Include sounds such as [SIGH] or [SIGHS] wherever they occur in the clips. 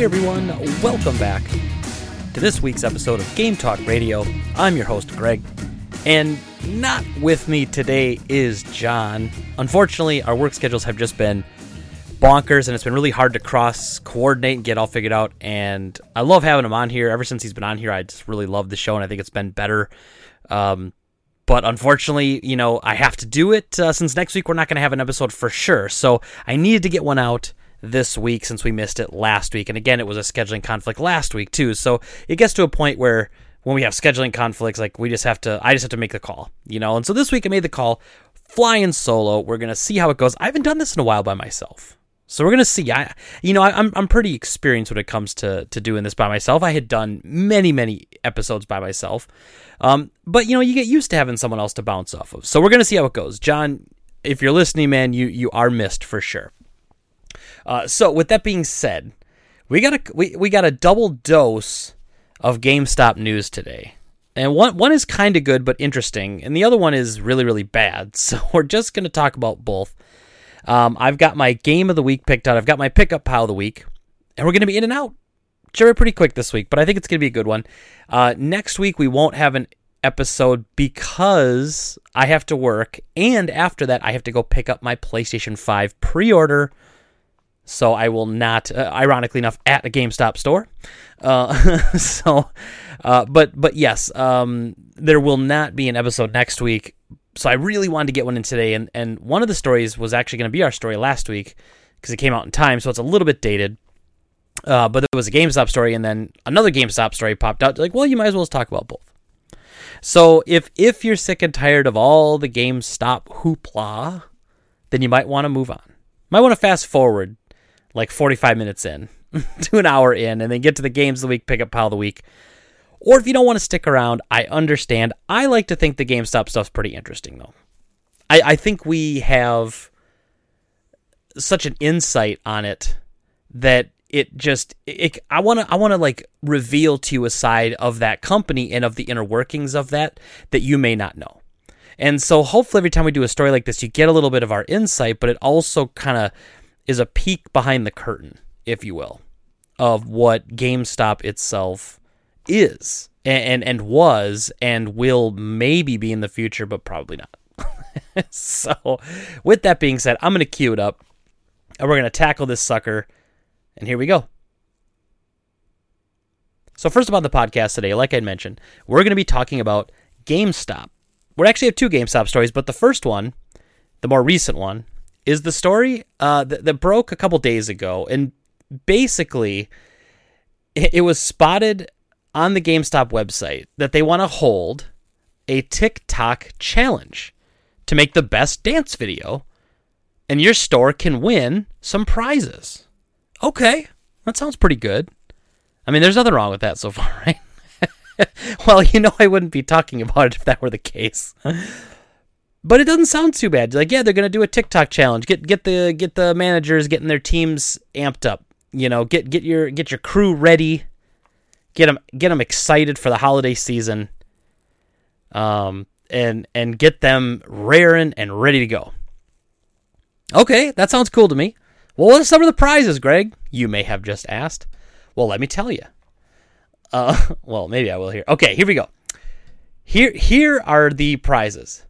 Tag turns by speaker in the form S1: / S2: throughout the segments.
S1: Hey everyone, welcome back to this week's episode of Game Talk Radio. I'm your host, Greg, and not with me today is John. Unfortunately, our work schedules have just been bonkers and it's been really hard to cross coordinate and get all figured out. And I love having him on here. Ever since he's been on here, I just really love the show and I think it's been better. Um, but unfortunately, you know, I have to do it uh, since next week we're not going to have an episode for sure. So I needed to get one out this week since we missed it last week. And again, it was a scheduling conflict last week too. So it gets to a point where when we have scheduling conflicts, like we just have to, I just have to make the call, you know. And so this week I made the call, flying solo. We're gonna see how it goes. I haven't done this in a while by myself. So we're gonna see. I, you know, I, I'm I'm pretty experienced when it comes to to doing this by myself. I had done many many episodes by myself, um, but you know, you get used to having someone else to bounce off of. So we're gonna see how it goes. John, if you're listening, man, you you are missed for sure. Uh, so with that being said, we got a we, we got a double dose of GameStop news today. And one one is kind of good but interesting, and the other one is really really bad. [LAUGHS] So we're just going to talk about both. Um, I've got my game of the week picked out. I've got my pickup pile of the week, and we're going to be in and out. Sure, pretty quick this week, but I think it's going to be a good one. Uh, next week we won't have an episode because I have to work, and after that I have to go pick up my PlayStation Five pre-order. So I will not, uh, ironically enough, at a GameStop store. Uh, [LAUGHS] so, uh, but but yes, um, there will not be an episode next week so I really wanted to get one in today, and and one of the stories was actually going to be our story last week because it came out in time, so it's a little bit dated. Uh, but there was a GameStop story, and then another GameStop story popped out. Like, well, you might as well talk about both. So if if you're sick and tired of all the GameStop hoopla, then you might want to move on. Might want to fast forward like 45 minutes in [LAUGHS] to an hour in, and then get to the games of the week, pick up pile of the week. Or if you don't want to stick around, I understand. I like to think the GameStop stuff's pretty interesting, though. I, I think we have such an insight on it that it just it, I want to I want to like reveal to you a side of that company and of the inner workings of that that you may not know. And so hopefully every time we do a story like this you get a little bit of our insight, but it also kind of is a peek behind the curtain, if you will, of what GameStop itself is and, and, and was and will maybe be in the future, but probably not. [LAUGHS] so, with that being said, I'm going to cue it up and we're going to tackle this sucker. And here we go. So, first about the podcast today, like I mentioned, we're going to be talking about GameStop. We actually have two GameStop stories, but the first one, the more recent one, is the story uh, that, that broke a couple days ago. And basically, it, it was spotted on the GameStop website that they want to hold a TikTok challenge to make the best dance video, and your store can win some prizes. Okay, that sounds pretty good. I mean, there's nothing wrong with that so far, [LAUGHS] right? well, you know, I wouldn't be talking about it if that were the case. But it doesn't sound too bad. Like, yeah, they're gonna do a TikTok challenge. Get get the get the managers getting their teams amped up. You know, get get your get your crew ready. Get them get them excited for the holiday season. Um and and get them raring and ready to go. Okay that sounds cool to me. Well what are some of the prizes greg? You may have just asked. Well let me tell you uh [LAUGHS] well maybe i will here. Okay here we go. Here here are the prizes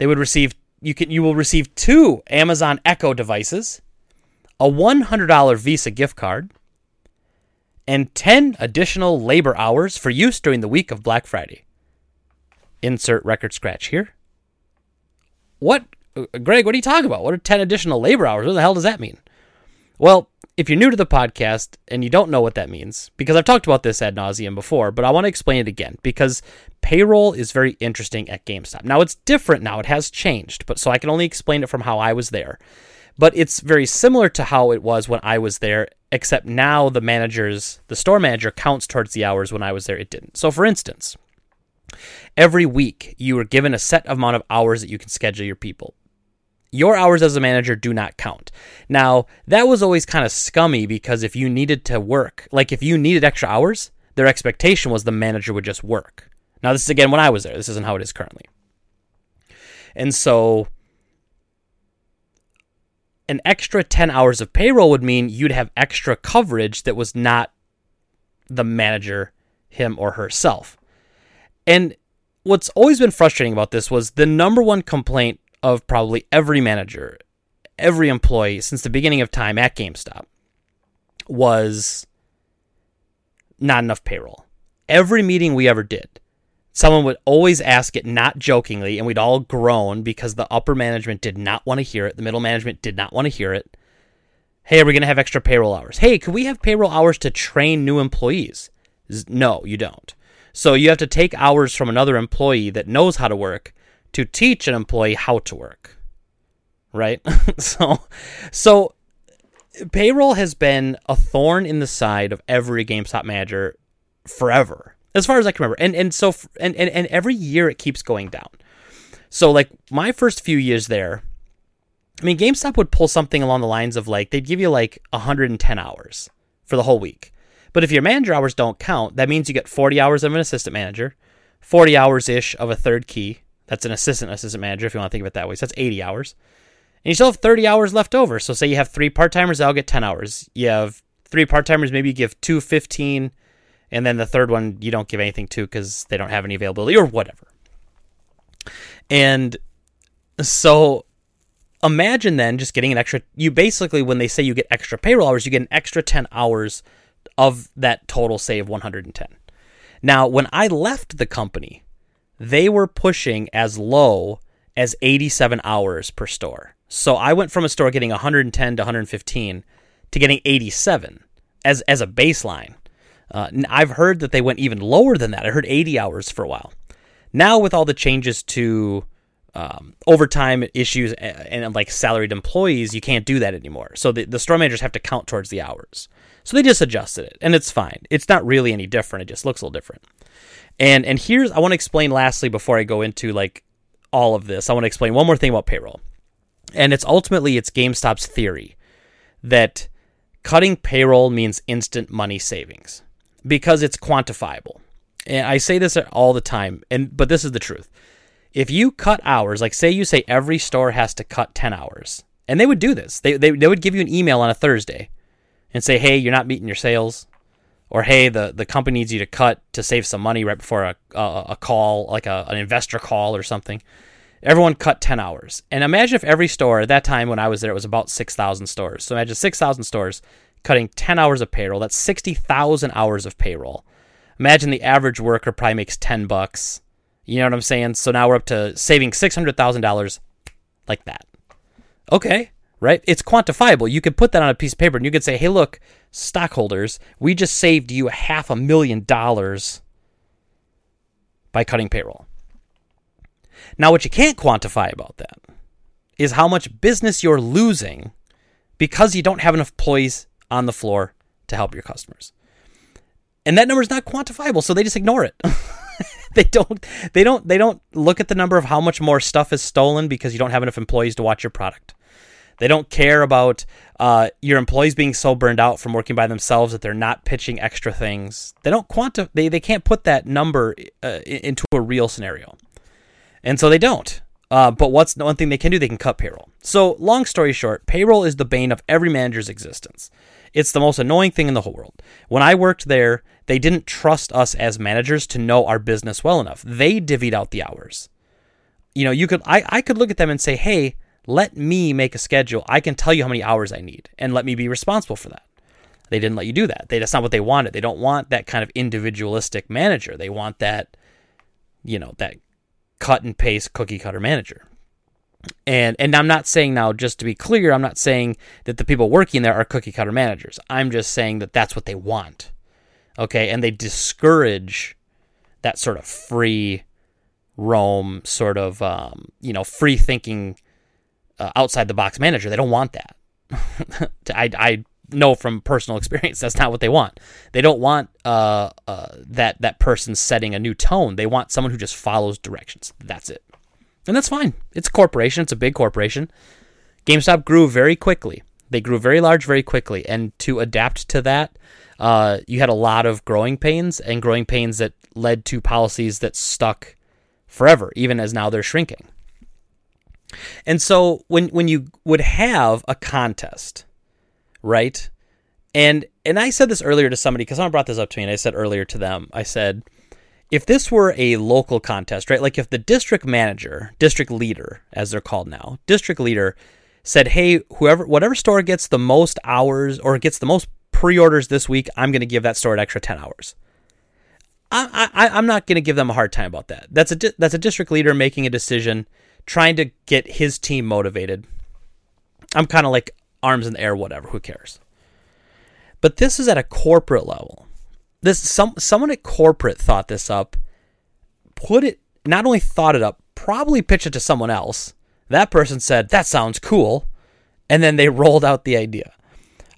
S1: they would receive you can you will receive two amazon echo devices a $100 visa gift card and 10 additional labor hours for use during the week of Black Friday. Insert record scratch here. What, uh, Greg, what are you talking about? What are 10 additional labor hours? What the hell does that mean? Well, if you're new to the podcast and you don't know what that means, because I've talked about this ad nauseum before, but I want to explain it again because payroll is very interesting at GameStop. Now it's different now, it has changed, but so I can only explain it from how I was there. But it's very similar to how it was when I was there except now the managers, the store manager counts towards the hours when I was there, it didn't. So, for instance, every week you were given a set amount of hours that you can schedule your people. Your hours as a manager do not count. Now, that was always kind of scummy because if you needed to work, like if you needed extra hours, their expectation was the manager would just work. Now, this is again when I was there. This isn't how it is currently. And so an extra 10 hours of payroll would mean you'd have extra coverage that was not the manager, him or herself. And what's always been frustrating about this was the number one complaint of probably every manager, every employee since the beginning of time at GameStop was not enough payroll. Every meeting we ever did, someone would always ask it not jokingly, and we'd all groan because the upper management did not want to hear it. The middle management did not want to hear it. Hey, are we going to have extra payroll hours? Hey, could we have payroll hours to train new employees? No, you don't. So you have to take hours from another employee that knows how to work to teach an employee how to work. Right? [LAUGHS] so so payroll has been a thorn in the side of every GameStop manager forever, as far as I can remember. And and so and and, and every year it keeps going down. So like my first few years there, I mean GameStop would pull something along the lines of like they'd give you like 110 hours for the whole week. But if your manager hours don't count, that means you get 40 hours of an assistant manager, 40 hours ish of a third key. That's an assistant assistant manager if you want to think of it that way. So that's 80 hours. And you still have 30 hours left over. So say you have three part timers, they'll get 10 hours. You have three part timers, maybe you give two 15, and then the third one you don't give anything to because they don't have any availability or whatever. And so imagine then just getting an extra you basically when they say you get extra payroll hours you get an extra 10 hours of that total say of 110 now when i left the company they were pushing as low as 87 hours per store so I went from a store getting 110 to 115 to getting 87 as as a baseline. Uh, I've heard that they went even lower than that. I heard 80 hours for a while. Now with all the changes to um, overtime issues and, and, like salaried employees, you can't do that anymore. So the, the store managers have to count towards the hours. So they just adjusted it, and it's fine. It's not really any different. It just looks a little different. And and here's I want to explain lastly before I go into like all of this. I want to explain one more thing about payroll and it's ultimately it's GameStop's theory that cutting payroll means instant money savings because it's quantifiable. And I say this all the time, and but this is the truth. If you cut hours, like say you say every store has to cut 10 hours, and they would do this. They, they, they would give you an email on a Thursday and say, hey, you're not meeting your sales. Or hey, the, the company needs you to cut to save some money right before a, a, a call, like a, an investor call or something everyone cut 10 hours. And imagine if every store at that time when I was there, it was about 6,000 stores. So imagine 6,000 stores cutting 10 hours of payroll. That's 60,000 hours of payroll. Imagine the average worker probably makes 10 bucks. You know what I'm saying? So now we're up to saving $600,000 like that. Okay, right? It's quantifiable. You could put that on a piece of paper and you could say, hey, look, stockholders, we just saved you half a million dollars by cutting payroll. Now, what you can't quantify about that is how much business you're losing because you don't have enough employees on the floor to help your customers. And that number is not quantifiable, so they just ignore it. [LAUGHS] they don't they don't they don't look at the number of how much more stuff is stolen because you don't have enough employees to watch your product. They don't care about uh, your employees being so burned out from working by themselves that they're not pitching extra things. They don't quantify. They, they can't put that number uh, into a real scenario. And so they don't. Uh, but what's the one thing they can do? They can cut payroll. So, long story short, payroll is the bane of every manager's existence. It's the most annoying thing in the whole world. When I worked there, they didn't trust us as managers to know our business well enough. They divvied out the hours. You know, you could I, I could look at them and say, hey, let me make a schedule. I can tell you how many hours I need and let me be responsible for that. They didn't let you do that. They, that's not what they wanted. They don't want that kind of individualistic manager. They want that, you know, that cut and paste cookie cutter manager. And and I'm not saying now just to be clear, I'm not saying that the people working there are cookie cutter managers. I'm just saying that that's what they want. Okay? And they discourage that sort of free roam sort of um, you know, free thinking uh, outside the box manager. They don't want that. [LAUGHS] I, I know from personal experience that's not what they want. They don't want uh, uh, that that person setting a new tone. They want someone who just follows directions. That's it, and that's fine. It's a corporation. It's a big corporation. GameStop grew very quickly. They grew very large very quickly, and to adapt to that, uh, you had a lot of growing pains and growing pains that led to policies that stuck forever, even as now they're shrinking. And so when when you would have a contest, right? And and I said this earlier to somebody because someone brought this up to me, and I said earlier to them, I said, if this were a local contest, right? Like if the district manager, district leader, as they're called now, district leader said, "Hey, whoever, whatever store gets the most hours or gets the most pre-orders this week, I'm going to give that store an extra ten hours." I, I, I'm not going to give them a hard time about that. That's a that's a district leader making a decision, trying to get his team motivated. I'm kind of like arms in the air, whatever. Who cares? But this is at a corporate level. This some someone at corporate thought this up, put it not only thought it up, probably pitched it to someone else. That person said, "That sounds cool." And then they [LAUGHS] rolled out the idea.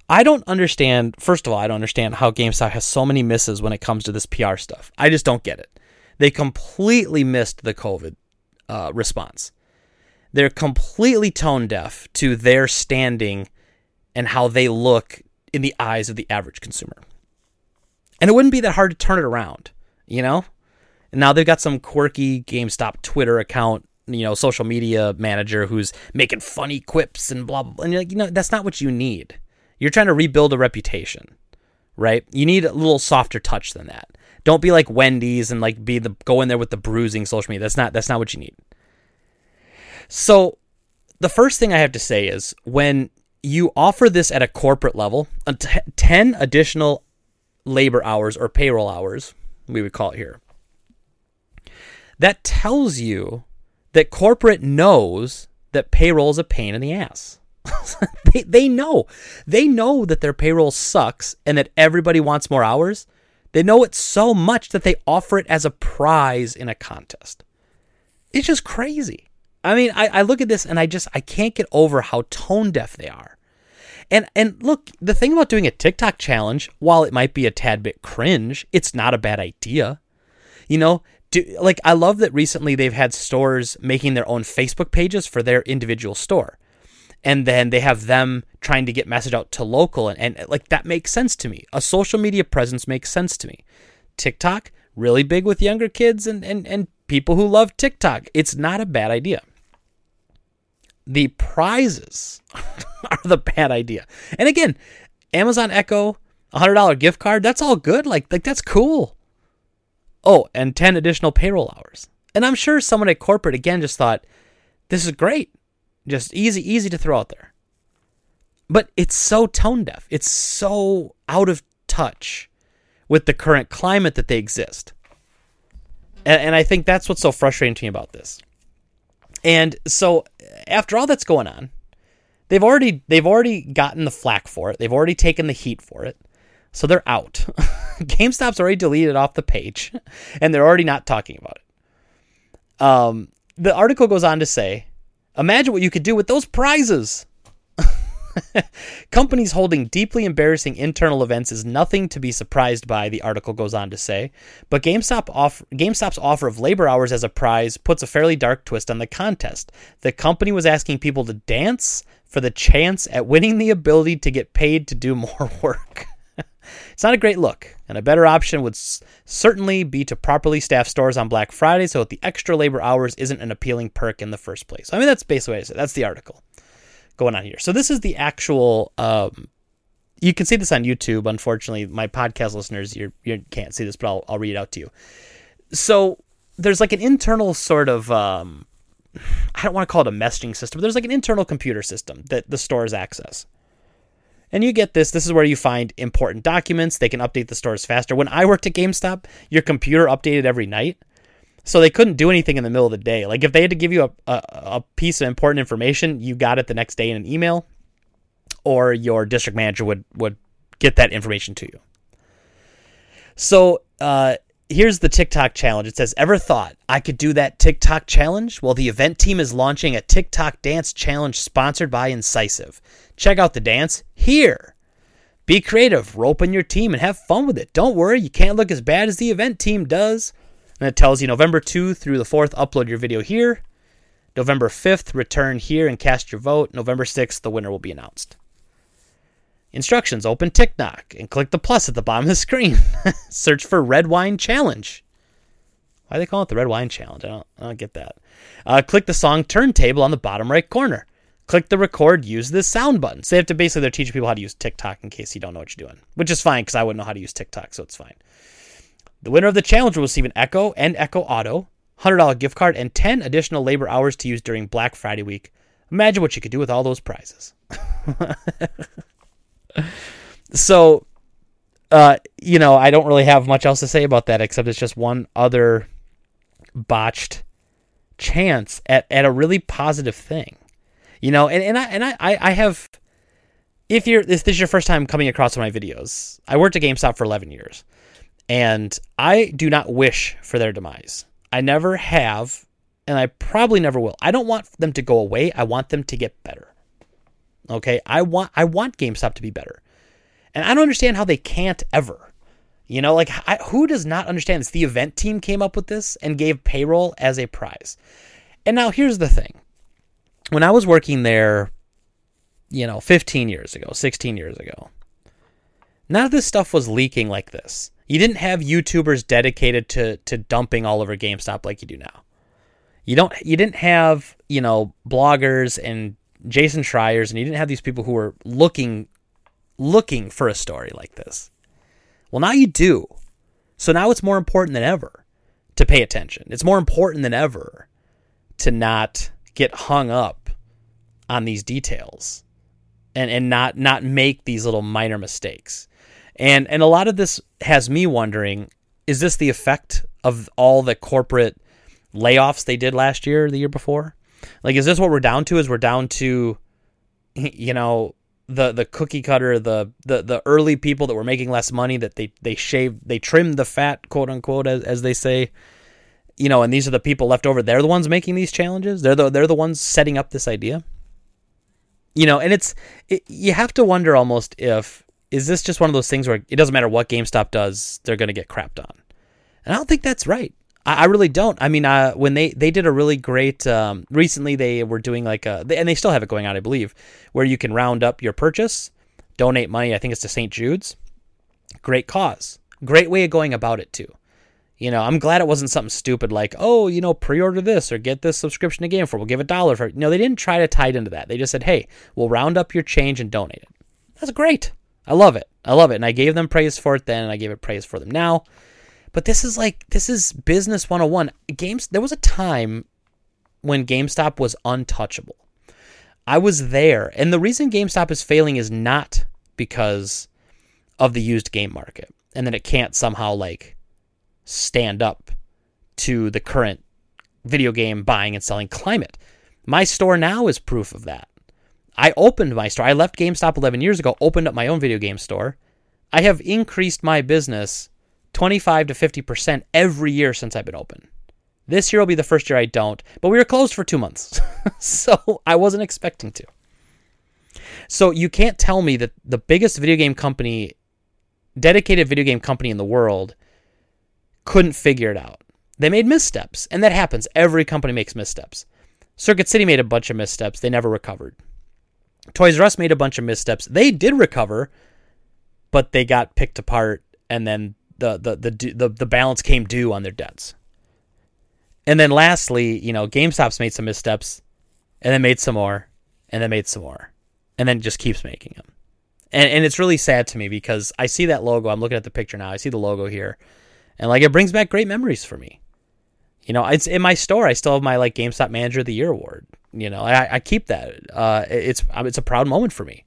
S1: I don't understand, first of all, I don't understand how GameStop has so many misses when it comes to this PR stuff. I just don't get it. They completely missed the COVID uh, response. They're completely tone deaf to their standing and how they look in the eyes of the average consumer. And it wouldn't be that hard to turn it around, you know? And now they've got some quirky GameStop Twitter account, you know, social media manager who's making funny quips and blah, blah, blah. And you're like, you know, that's not what you need. You're trying to rebuild a reputation, right? You need a little softer touch than that. Don't be like Wendy's and like be the go in there with the bruising social media. That's not that's not what you need. So the first thing I have to say is when you offer this at a corporate level, 10 additional labor hours or payroll hours, we would call it here. That tells you that corporate knows that payroll is a pain in the ass. [LAUGHS] they, they know. They know that their payroll sucks and that everybody wants more hours. They know it so much that they offer it as a prize in a contest. It's just crazy. I mean, I, I look at this and I just I can't get over how tone deaf they are. And and look, the thing about doing a TikTok challenge, while it might be a tad bit cringe, it's not a bad idea. You know, do, like I love that recently they've had stores making their own Facebook pages for their individual store. And then they have them trying to get message out to local and, and like that makes sense to me. A social media presence makes sense to me. TikTok, really big with younger kids and, and, and people who love TikTok. It's not a bad idea the prizes [LAUGHS] are the bad idea. And again, Amazon Echo, $100 gift card, that's all good. Like, like that's cool. Oh, and 10 additional payroll hours. And I'm sure someone at corporate again just thought, this is great. Just easy, easy to throw out there. But it's so tone deaf. It's so out of touch with the current climate that they exist. And, and I think that's what's so frustrating to me about this. And so after all that's going on, they've already they've already gotten the flack for it. They've already taken the heat for it. So they're out. [LAUGHS] GameStop's already deleted off the page [LAUGHS] and they're already not talking about it. Um, the article goes on to say, imagine what you could do with those prizes. [LAUGHS] Companies holding deeply embarrassing internal events is nothing to be surprised by, the article goes on to say. But GameStop off- GameStop's offer of labor hours as a prize puts a fairly dark twist on the contest. The company was asking people to dance for the chance at winning the ability to get paid to do more [LAUGHS] work. [LAUGHS] it's not a great look, and a better option would s- certainly be to properly staff stores on Black Friday so that the extra labor hours isn't an appealing perk in the first place. I mean, that's basically what I said. That's the article going on here. So this is the actual. Um, you can see this on YouTube. Unfortunately, my podcast listeners, you you can't see this, but I'll I'll read it out to you. So there's like an internal sort of. Um, [SIGHS] I don't want to call it a messaging system. But there's like an internal computer system that the stores access. And you get this. This is where you find important documents. They can update the stores faster. When I worked at GameStop, your computer updated every night. So they couldn't do anything in the middle of the day. Like if they had to give you a, a, a, piece of important information, you got it the next day in an email, or your district manager would would get that information to you. So uh, here's the TikTok challenge. It says, "Ever thought I could do that TikTok challenge?" Well, the event team is launching a TikTok dance challenge sponsored by Incisive. Check out the dance here. Be creative, rope in your team, and have fun with it. Don't worry, you can't look as bad as the event team does. And it tells you November 2 through the 4th, upload your video here. November 5th, return here and cast your vote. November 6th, the winner will be announced. Instructions open TikTok and click the plus at the bottom of the screen. [LAUGHS] Search for Red Wine Challenge. Why they call it the red wine challenge? I don't, I don't get that. Uh, click the song turntable on the bottom right corner. Click the record, use this sound button. So they have to basically they're teaching people how to use TikTok in case you don't know what you're doing, which is fine because I wouldn't know how to use TikTok, so it's fine. The winner of the challenge will receive an Echo and Echo Auto, $100 gift card, and 10 additional labor hours to use during Black Friday week. Imagine what you could do with all those prizes. [LAUGHS] so, uh, you know, I don't really have much else to say about that except it's just one other botched chance at, at a really positive thing. You know, and, and I and I, I have if you're if this is your first time coming across my videos, I worked at GameStop for eleven years. And I do not wish for their demise. I never have, and I probably never will. I don't want them to go away. I want them to get better. Okay? I want I want GameStop to be better. And I don't understand how they can't ever. You know, like I, who does not understand this? The event team came up with this and gave payroll as a prize. And now here's the thing. When I was working there, you know, 15 years ago, 16 years ago, none of this stuff was leaking like this. You didn't have YouTubers dedicated to to dumping all over GameStop like you do now. You don't you didn't have, you know, bloggers and Jason Schreiers and you didn't have these people who were looking looking for a story like this. Well, now you do. So now it's more important than ever to pay attention. It's more important than ever to not get hung up on these details and and not not make these little minor mistakes. And and a lot of this has me wondering, is this the effect of all the corporate layoffs they did last year, or the year before? Like is this what we're down to? Is we're down to [LAUGHS] you know, the the cookie cutter, the the the early people that were making less money that they they shaved they trimmed the fat, quote unquote, as as they say. You know, and these are the people left over. They're the ones making these challenges. They're the they're the ones setting up this idea. You know, and it's it, you have to wonder almost if is this just one of those things where it doesn't matter what GameStop does, they're going to get crapped on? And I don't think that's right. I, I really don't. I mean, uh, when they they did a really great um, recently, they were doing like a and they still have it going on, I believe, where you can round up your purchase, donate money. I think it's to St. Jude's. Great cause. Great way of going about it too. You know, I'm glad it wasn't something stupid like, oh, you know, pre-order this or get this subscription Game Informer. We'll give a dollar for it. No, they didn't try to tie it into that. They just said, hey, we'll round up your change and donate it. That's great. I love it. I love it. And I gave them praise for it then, and I gave it praise for them now. But this is like, this is business 101. Games, there was a time when GameStop was untouchable. I was there. And the reason GameStop is failing is not because of the used game market and that it can't somehow like stand up to the current video game buying and selling climate. My store now is proof of that. I opened my store. I left GameStop 11 years ago, opened up my own video game store. I have increased my business 25 to 50% every year since I've been open. This year will be the first year I don't, but we were closed for two months. [LAUGHS] so I wasn't expecting to. So you can't tell me that the biggest video game company, dedicated video game company in the world, couldn't figure it out. They made missteps, and that happens. Every company makes missteps. Circuit City made a bunch of missteps. They never recovered. Toys R Us made a bunch of missteps. They did recover, but they got picked apart, and then the the the the, the balance came due on their debts. And then lastly, you know, GameStop's made some missteps, and then made some more, and then made some more, and then just keeps making them. And and it's really sad to me because I see that logo. I'm looking at the picture now. I see the logo here, and like it brings back great memories for me. You know, it's in my store. I still have my like GameStop Manager of the Year award. You know, I, I keep that. Uh, it's it's a proud moment for me.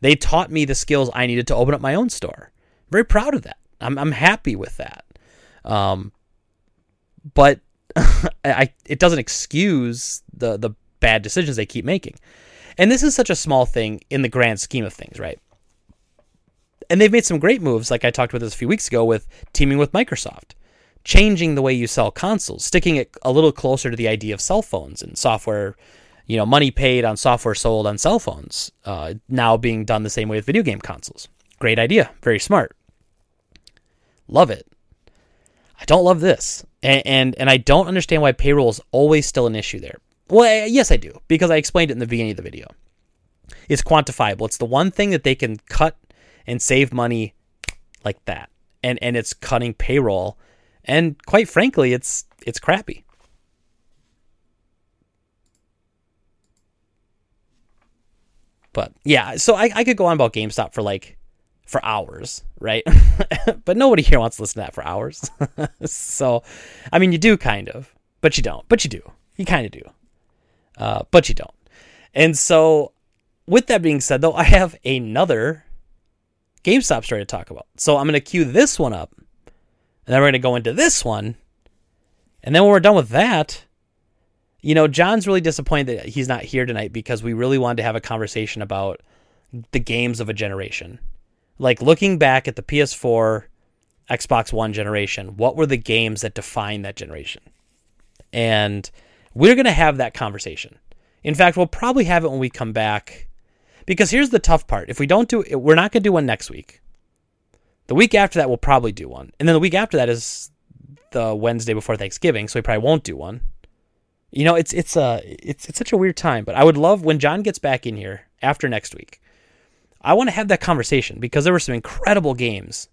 S1: They taught me the skills I needed to open up my own store. very proud of that. I'm I'm happy with that. Um, but [LAUGHS] I it doesn't excuse the the bad decisions they keep making. And this is such a small thing in the grand scheme of things, right? And they've made some great moves, like I talked about this a few weeks ago, with teaming with Microsoft, changing the way you sell consoles, sticking it a little closer to the idea of cell phones and software you know, money paid on software sold on cell phones, uh, now being done the same way with video game consoles. Great idea. Very smart. Love it. I don't love this. And, and, and I don't understand why payroll is always still an issue there. Well, yes, I do, because I explained it in the beginning of the video. It's quantifiable. It's the one thing that they can cut and save money like that. And, and it's cutting payroll And quite frankly, it's it's crappy. But yeah, so I, I could go on about GameStop for like for hours, right? [LAUGHS] but nobody here wants to listen to that for hours. [LAUGHS] so, I mean, you do kind of, but you don't. But you do. You kind of do. Uh, but you don't. And so, with that being said, though, I have another GameStop story to talk about. So I'm going to cue this one up, and then we're going to go into this one. And then when we're done with that, you know, John's really disappointed that he's not here tonight because we really wanted to have a conversation about the games of a generation. Like looking back at the PS4, Xbox One generation, what were the games that defined that generation? And we're going to have that conversation. In fact, we'll probably have it when we come back. Because here's the tough part. If we don't do it, we're not going to do one next week. The week after that, we'll probably do one. And then the week after that is the Wednesday before Thanksgiving, so we probably won't do one. You know, it's it's a it's it's such a weird time, but I would love when John gets back in here after next week. I want to have that conversation because there were some incredible games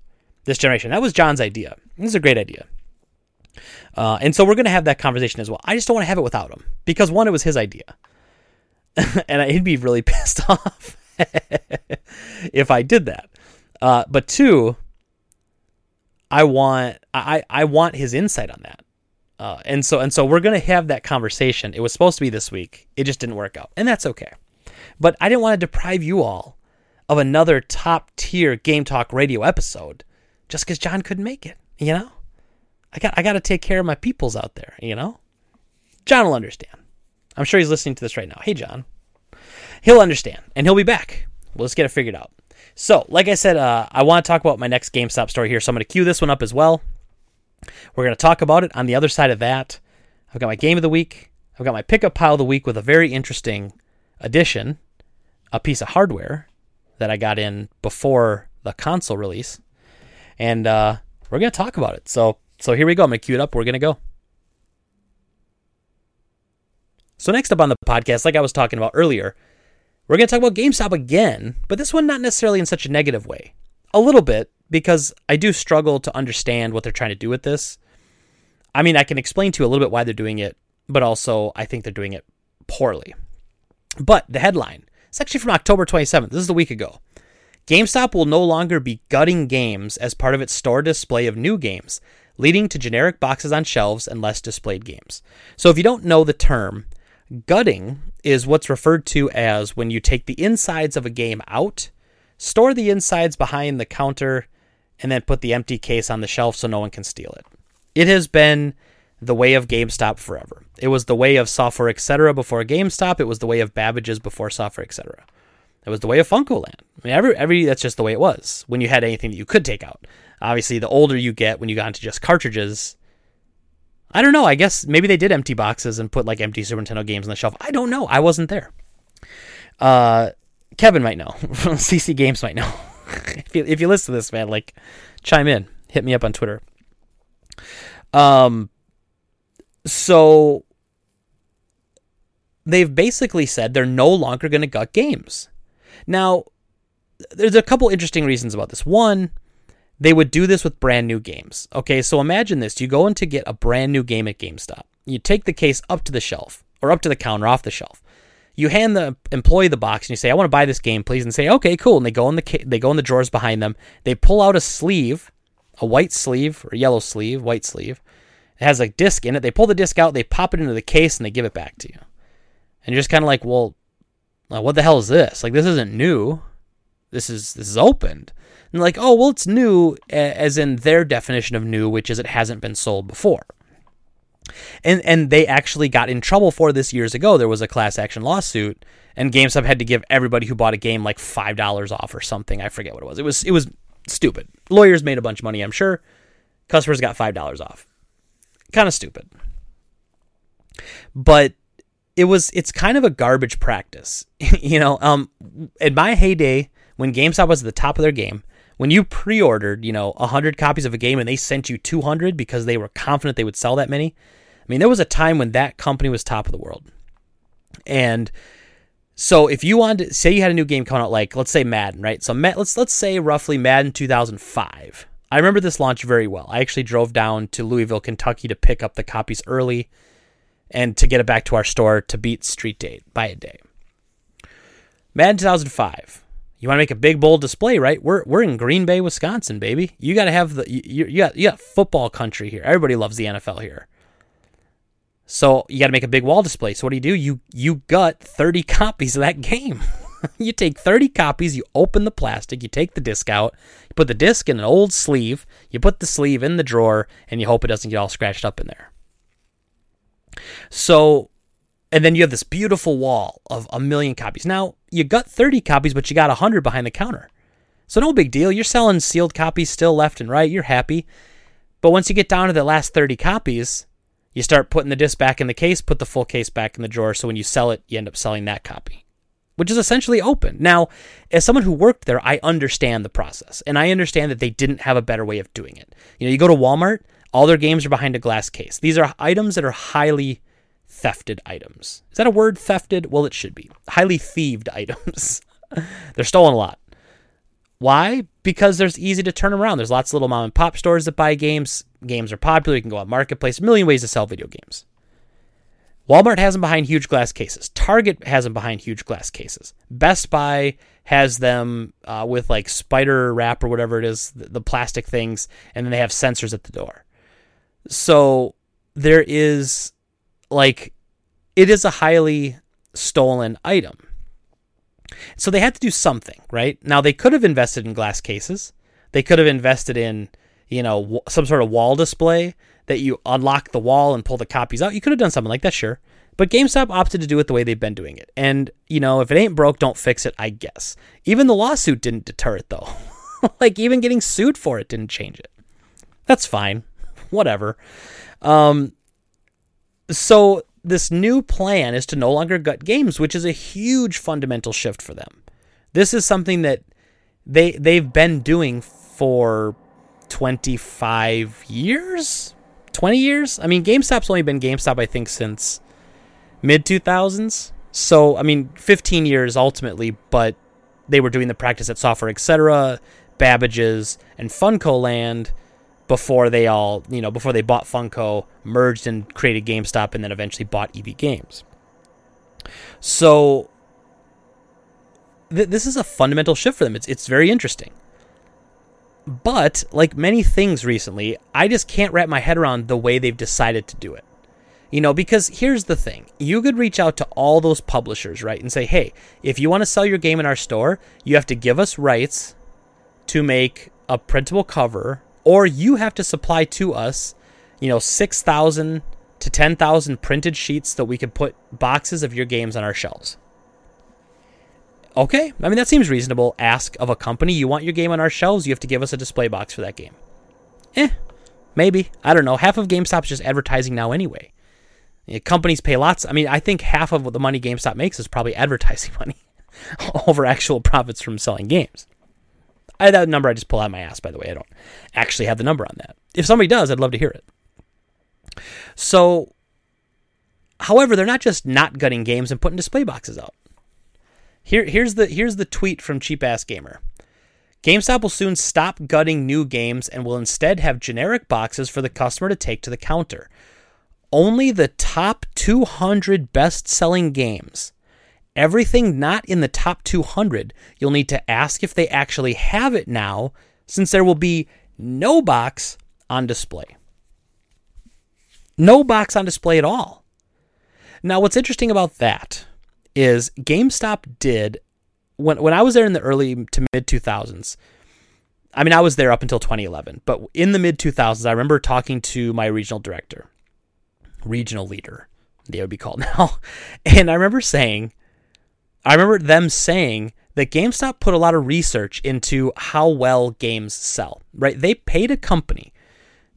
S1: this generation. That was John's idea. This is a great idea. Uh, and so we're going to have that conversation as well. I just don't want to have it without him because one, it was his idea, [LAUGHS] and he'd be really [LAUGHS] pissed off [LAUGHS] if I did that. Uh, but two, I want I I want his insight on that. Uh, and so and so we're gonna have that conversation. It was supposed to be this week. It just didn't work out, and that's okay. But I didn't want to deprive you all of another top tier Game Talk Radio episode just because John couldn't make it. You know, I got I got to take care of my peoples out there. You know, John will understand. I'm sure he's listening to this right now. Hey, John, he'll understand, and he'll be back. We'll just get it figured out. So, like I said, uh, I want to talk about my next GameStop story here, so I'm going to cue this one up as well. We're going to talk about it. On the other side of that, I've got my game of the week. I've got my pickup pile of the week with a very interesting addition, a piece of hardware that I got in before the console release, and uh, we're going to talk about it. So, so here we go. I'm to cue it up. We're going to go. So next up on the podcast, like I was talking about earlier, we're going to talk about GameStop again, but this one not necessarily in such a negative way. A little bit, because I do struggle to understand what they're trying to do with this. I mean, I can explain to you a little bit why they're doing it, but also I think they're doing it poorly. But the headline, it's actually from October 27th. This is a week ago. GameStop will no longer be gutting games as part of its store display of new games, leading to generic boxes on shelves and less displayed games. So if you don't know the term, gutting is what's referred to as when you take the insides of a game out, store the insides behind the counter, and then put the empty case on the shelf so no one can steal it. It has been the way of GameStop forever. It was the way of Software Etc. before GameStop. It was the way of Babbage's before Software Etc. It was the way of FuncoLand. I mean, every every that's just the way it was when you had anything that you could take out. Obviously, the older you get, when you got into just cartridges, I don't know. I guess maybe they did empty boxes and put like empty Super Nintendo games on the shelf. I don't know. I wasn't there. Uh, Kevin might know. [LAUGHS] CC Games might know. [LAUGHS] if you if you listen to this, man, like chime in, hit me up on Twitter. Um, so they've basically said they're no longer going to gut games. Now, there's a couple interesting reasons about this. One, they would do this with brand new games. Okay, so imagine this: you go in to get a brand new game at GameStop. You take the case up to the shelf or up to the counter off the shelf you hand the employee the box and you say, "I want to buy this game, please," and say, "Okay, cool." And they go in the they go in the drawers behind them. They pull out a sleeve, a white sleeve or yellow sleeve, white sleeve. It has a disc in it. They pull the disc out, they pop it into the case, and they give it back to you. And you're just kind of like, "Well, what the hell is this? Like, this isn't new. This is this is opened." And like, "Oh, well, it's new," as in their definition of new, which is it hasn't been sold before. And and they actually got in trouble for this years ago. There was a class action lawsuit, and GameStop had to give everybody who bought a game like five dollars off or something. I forget what it was. It was it was stupid. Lawyers made a bunch of money, I'm sure. Customers got five dollars off. Kind of stupid. But it was it's kind of a garbage practice. [LAUGHS] you know, um in my heyday, when GameStop was at the top of their game, when you pre-ordered, you know, 100 copies of a game and they sent you 200 because they were confident they would sell that many, I mean, there was a time when that company was top of the world. And so if you wanted to say you had a new game coming out like let's say Madden, right? So let's let's say roughly Madden 2005. I remember this launch very well. I actually drove down to Louisville, Kentucky to pick up the copies early and to get it back to our store to beat Street Date by a day. Madden 2005. You want to make a big bold display, right? We're we're in Green Bay, Wisconsin, baby. You got to have the you, you got you got football country here. Everybody loves the NFL here. So you got to make a big wall display. So what do you do? You you gut 30 [LAUGHS] copies of that game. [LAUGHS] you take 30 copies, you open the plastic, you take the disc out, you put the disc in an old sleeve, you put the sleeve in the drawer, and you hope it doesn't get all scratched up in there. So, and then you have this beautiful wall of a million copies. Now, you got 30 copies, but you got 100 behind the counter. So, no big deal. You're selling sealed copies still left and right. You're happy. But once you get down to the last 30 copies, you start putting the disc back in the case, put the full case back in the drawer. So when you sell it, you end up selling that copy, which is essentially open. Now, as someone who worked there, I understand the process and I understand that they didn't have a better way of doing it. You know, you go to Walmart, all their games are behind a glass case. These are items that are highly thefted items. Is that a word, thefted? Well, it should be. Highly thieved items. [LAUGHS] They're stolen a lot. Why? Because there's easy to turn around. There's lots of little mom and pop stores that buy games. Games are popular. You can go on marketplace. A million ways to sell video games. Walmart has them behind huge glass cases. Target has them behind huge glass cases. Best Buy has them uh, with like spider wrap or whatever it is, the, the plastic things, and then they have sensors at the door. So there is like it is a highly stolen item. So they had to do something, right? Now they could have invested in glass cases. They could have invested in, you know, some sort of wall display that you unlock the wall and pull the copies out. You could have done something like that, sure. But GameStop opted to do it the way they've been doing it. And, you know, if it ain't broke, don't fix it, I guess. Even the lawsuit didn't deter it, though. [LAUGHS] like, even getting sued for it didn't change it. That's fine [LAUGHS] whatever. Um, so this new plan is to no longer gut games, which is a huge fundamental shift for them. This is something that they they've been doing for 25 years, 20 years. I mean, GameStop's only been GameStop I think since mid 2000s. So, I mean, 15 years ultimately, but they were doing the practice at Software Etc., Babbage's, and Funco Land before they all, you know, before they bought Funco, merged and created GameStop, and then eventually bought EB Games. So th- this is a fundamental shift for them. It's it's very interesting. But like many things recently, I just can't wrap my head around the way they've decided to do it. You know, because here's the thing. You could reach out to all those publishers, right, and say, "Hey, if you want to sell your game in our store, you have to give us rights to make a printable cover or you have to supply to us, you know, 6,000 to 10,000 printed sheets that we could put boxes of your games on our shelves. Okay, I mean, that seems reasonable. Ask of a company, you want your game on our shelves, you have to give us a display box for that game. Eh, maybe. I don't know. Half of GameStop's just advertising now anyway. companies pay lots. I mean, I think half of what the money GameStop makes is probably [LAUGHS] advertising money [LAUGHS] over actual profits from selling games. I, that number I just pull out my ass, by the way. I don't actually have the number on that. If somebody does, I'd love to hear it. So, however, they're not just not gutting games and putting display boxes out. Here, here's the here's the tweet from Cheap Ass Gamer. GameStop will soon stop gutting new games and will instead have generic boxes for the customer to take to the counter. Only the top 200 best selling games Everything not in the top 200, you'll need to ask if they actually have it now, since there will be no box on display. No box on display at all. Now, what's interesting about that is GameStop did, when, when I was there in the early to mid 2000s, I mean, I was there up until 2011, but in the mid 2000s, I remember talking to my regional director, regional leader, they would be called [LAUGHS] now. And I remember saying, I remember them saying that GameStop put a lot of research into how well games sell, right? They paid a company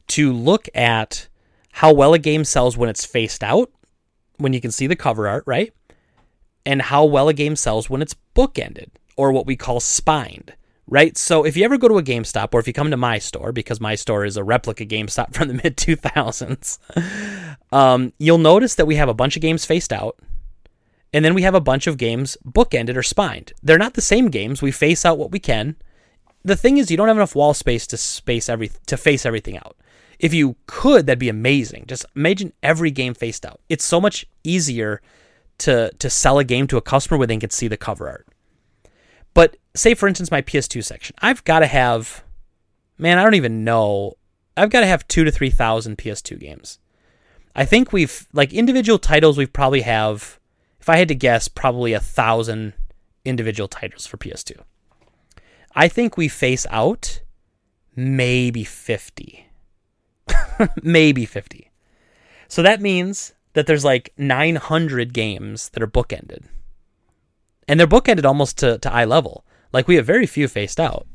S1: to look at how well a game sells when it's faced out, when you can see the cover art, right? And how well a game sells when it's bookended, or what we call spined, right? So if you ever go to a GameStop, or if you come to my store, because my store is a replica GameStop [LAUGHS] from the mid 2000s, um, you'll notice that we have a bunch of games faced out and then we have a bunch of games bookended or spined. They're not the same games. We face out what we can. the thing is, you don't have enough wall space to space every to face everything out. If you could, that'd be amazing. Just imagine every game faced out. It's so much easier to to sell a game to a customer where they can see the cover art. But say for instance my PS2 section, I've got to have man, I don't even know. I've got to have 2 to 3000 PS2 games. I think we've like individual titles we probably have if I had to guess probably a 1000 individual titles for PS2. I think we face out maybe 50. [LAUGHS] maybe 50. So that means that there's like 900 games that are bookended. And they're bookended almost to, to eye level. Like we have very few faced out.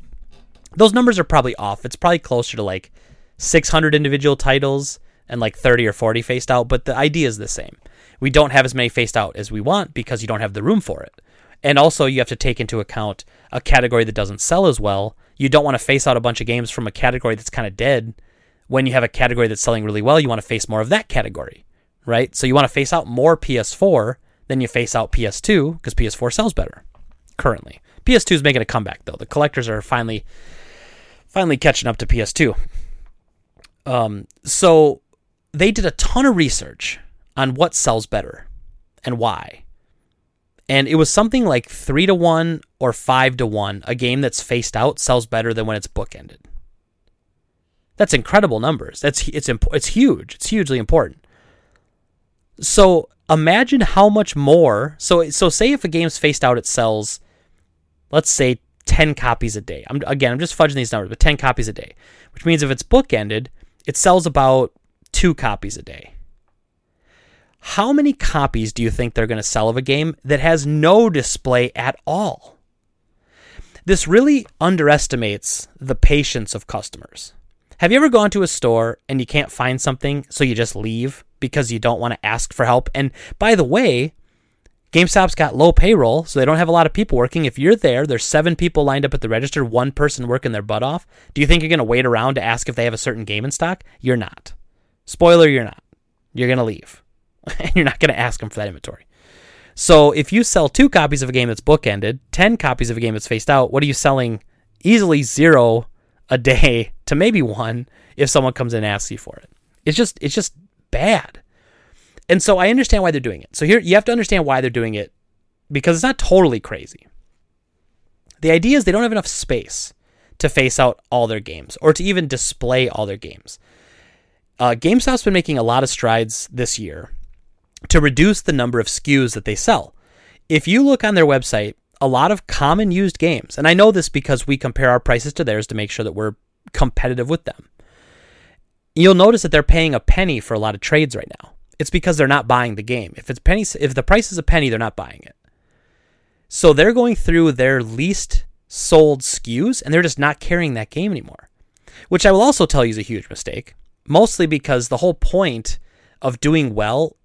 S1: Those numbers are probably off. It's probably closer to like 600 individual titles and like 30 or 40 faced out, but the idea is the same. We don't have as many faced out as we want because you don't have the room for it. And also, you have to take into account a category that doesn't sell as well. You don't want to face out a bunch of games from a category that's kind of dead. When you have a category that's selling really well, you want to face more of that category right? So you want to face out more PS4 than you face out PS2 because PS4 sells better currently. PS2 is making a comeback though. The collectors are finally finally catching up to PS2. Um, so they did a ton of research on what sells better and why. And it was something like three to one or five to one. A game that's faced out sells better than when it's bookended. That's incredible numbers. That's it's it's huge. It's hugely important. So imagine how much more. So so say if a game's faced out, it sells, let's say, ten copies a day. I'm again, I'm just fudging these numbers, but ten copies a day, which means if it's bookended, it sells about two copies a day. How many copies do you think they're going to sell of a game that has no display at all? This really underestimates the patience of customers. Have you ever gone to a store and you can't find something, so you just leave because you don't want to ask for help? And by the way, GameStop's got low payroll, so they don't have a lot of people working. If you're there, there's seven people lined up at the register, one person working their butt off. Do you think you're going to wait around to ask if they have a certain game in stock? You're not. Spoiler, you're not. You're going to leave. [LAUGHS] and you're not going to ask them for that inventory. So if you sell two copies of a game that's bookended, 10 copies of a game that's faced out, what are you selling? Easily zero a day to maybe one if someone comes in and asks you for it. It's just it's just bad. And so I understand why they're doing it. So here you have to understand why they're doing it because it's not totally crazy. The idea is they don't have enough space to face out all their games or to even display all their games. Uh, GameStop's been making a lot of strides this year to reduce the number of SKUs that they sell. If you look on their website, a lot of common used games. And I know this because we compare our prices to theirs to make sure that we're competitive with them. You'll notice that they're paying a penny for a lot of trades right now. It's because they're not buying the game. If it's penny if the price is a penny, they're not buying it. So they're going through their least sold SKUs and they're just not carrying that game anymore. Which I will also tell you is a huge mistake. Mostly because the whole point of doing well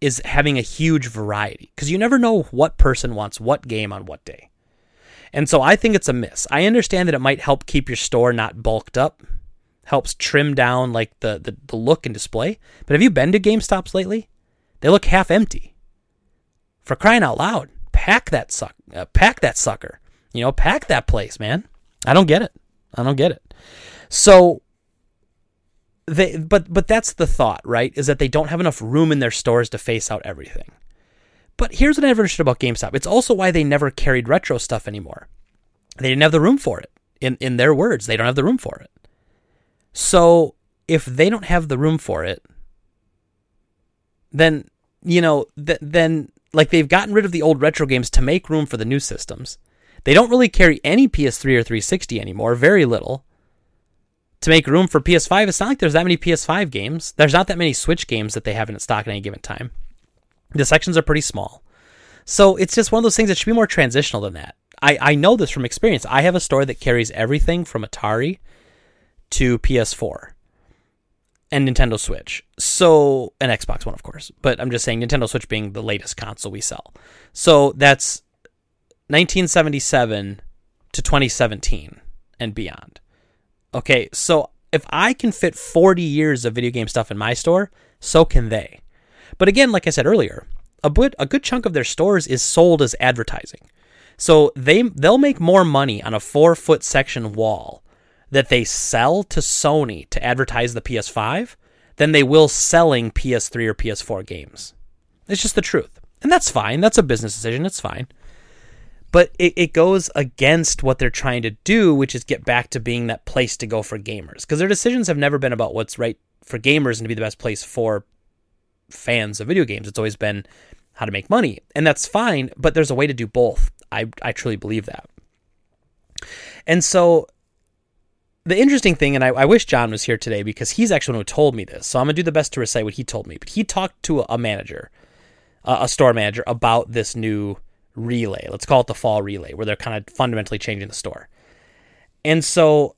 S1: is having a huge variety because you never know what person wants what game on what day. And so I think it's a miss. I understand that it might help keep your store not bulked up, helps trim down like the, the, the look and display. But have you been to GameStops lately? They look half empty. For crying out loud, pack that suck, uh, pack that sucker. You know, pack that place, man. I don't get it. I don't get it. So they but but that's the thought, right? Is that they don't have enough room in their stores to face out everything. But here's what I never understood about GameStop. It's also why they never carried retro stuff anymore. They didn't have the room for it. In in their words, they don't have the room for it. So if they don't have the room for it, then you know th- then like they've gotten rid of the old retro games to make room for the new systems. They don't really carry any PS3 or 360 anymore, very little to make room for PS5. It's not like there's that many PS5 games. There's not that many Switch games that they have in stock at any given time. The sections are pretty small. So it's just one of those things that should be more transitional than that. I, I know this from experience. I have a store that carries everything from Atari to PS4 and Nintendo Switch. So, an Xbox One, of course. But I'm just saying Nintendo Switch being the latest console we sell. So that's 1977 to 2017 and beyond. Okay, so if I can fit 40 years of video game stuff in my store, so can they. But again, like I said earlier, a good, a good chunk of their stores is sold as advertising. So they they'll make more money on a four foot section wall that they sell to Sony to advertise the PS5 than they will selling PS3 or PS4 games. It's just the truth. And that's fine. That's a business decision. It's fine. But it, it goes against what they're trying to do, which is get back to being that place to go for gamers. Because their decisions have never been about what's right for gamers and to be the best place for fans of video games. It's always been how to make money. And that's fine, but there's a way to do both. I, I truly believe that. And so the interesting thing, and I, I, wish John was here today because he's actually one who told me this. So I'm gonna do the best to recite what he told me. But he talked to a, a manager, a store manager, about this new relay. Let's call it the fall relay, where they're kind of fundamentally changing the store. And so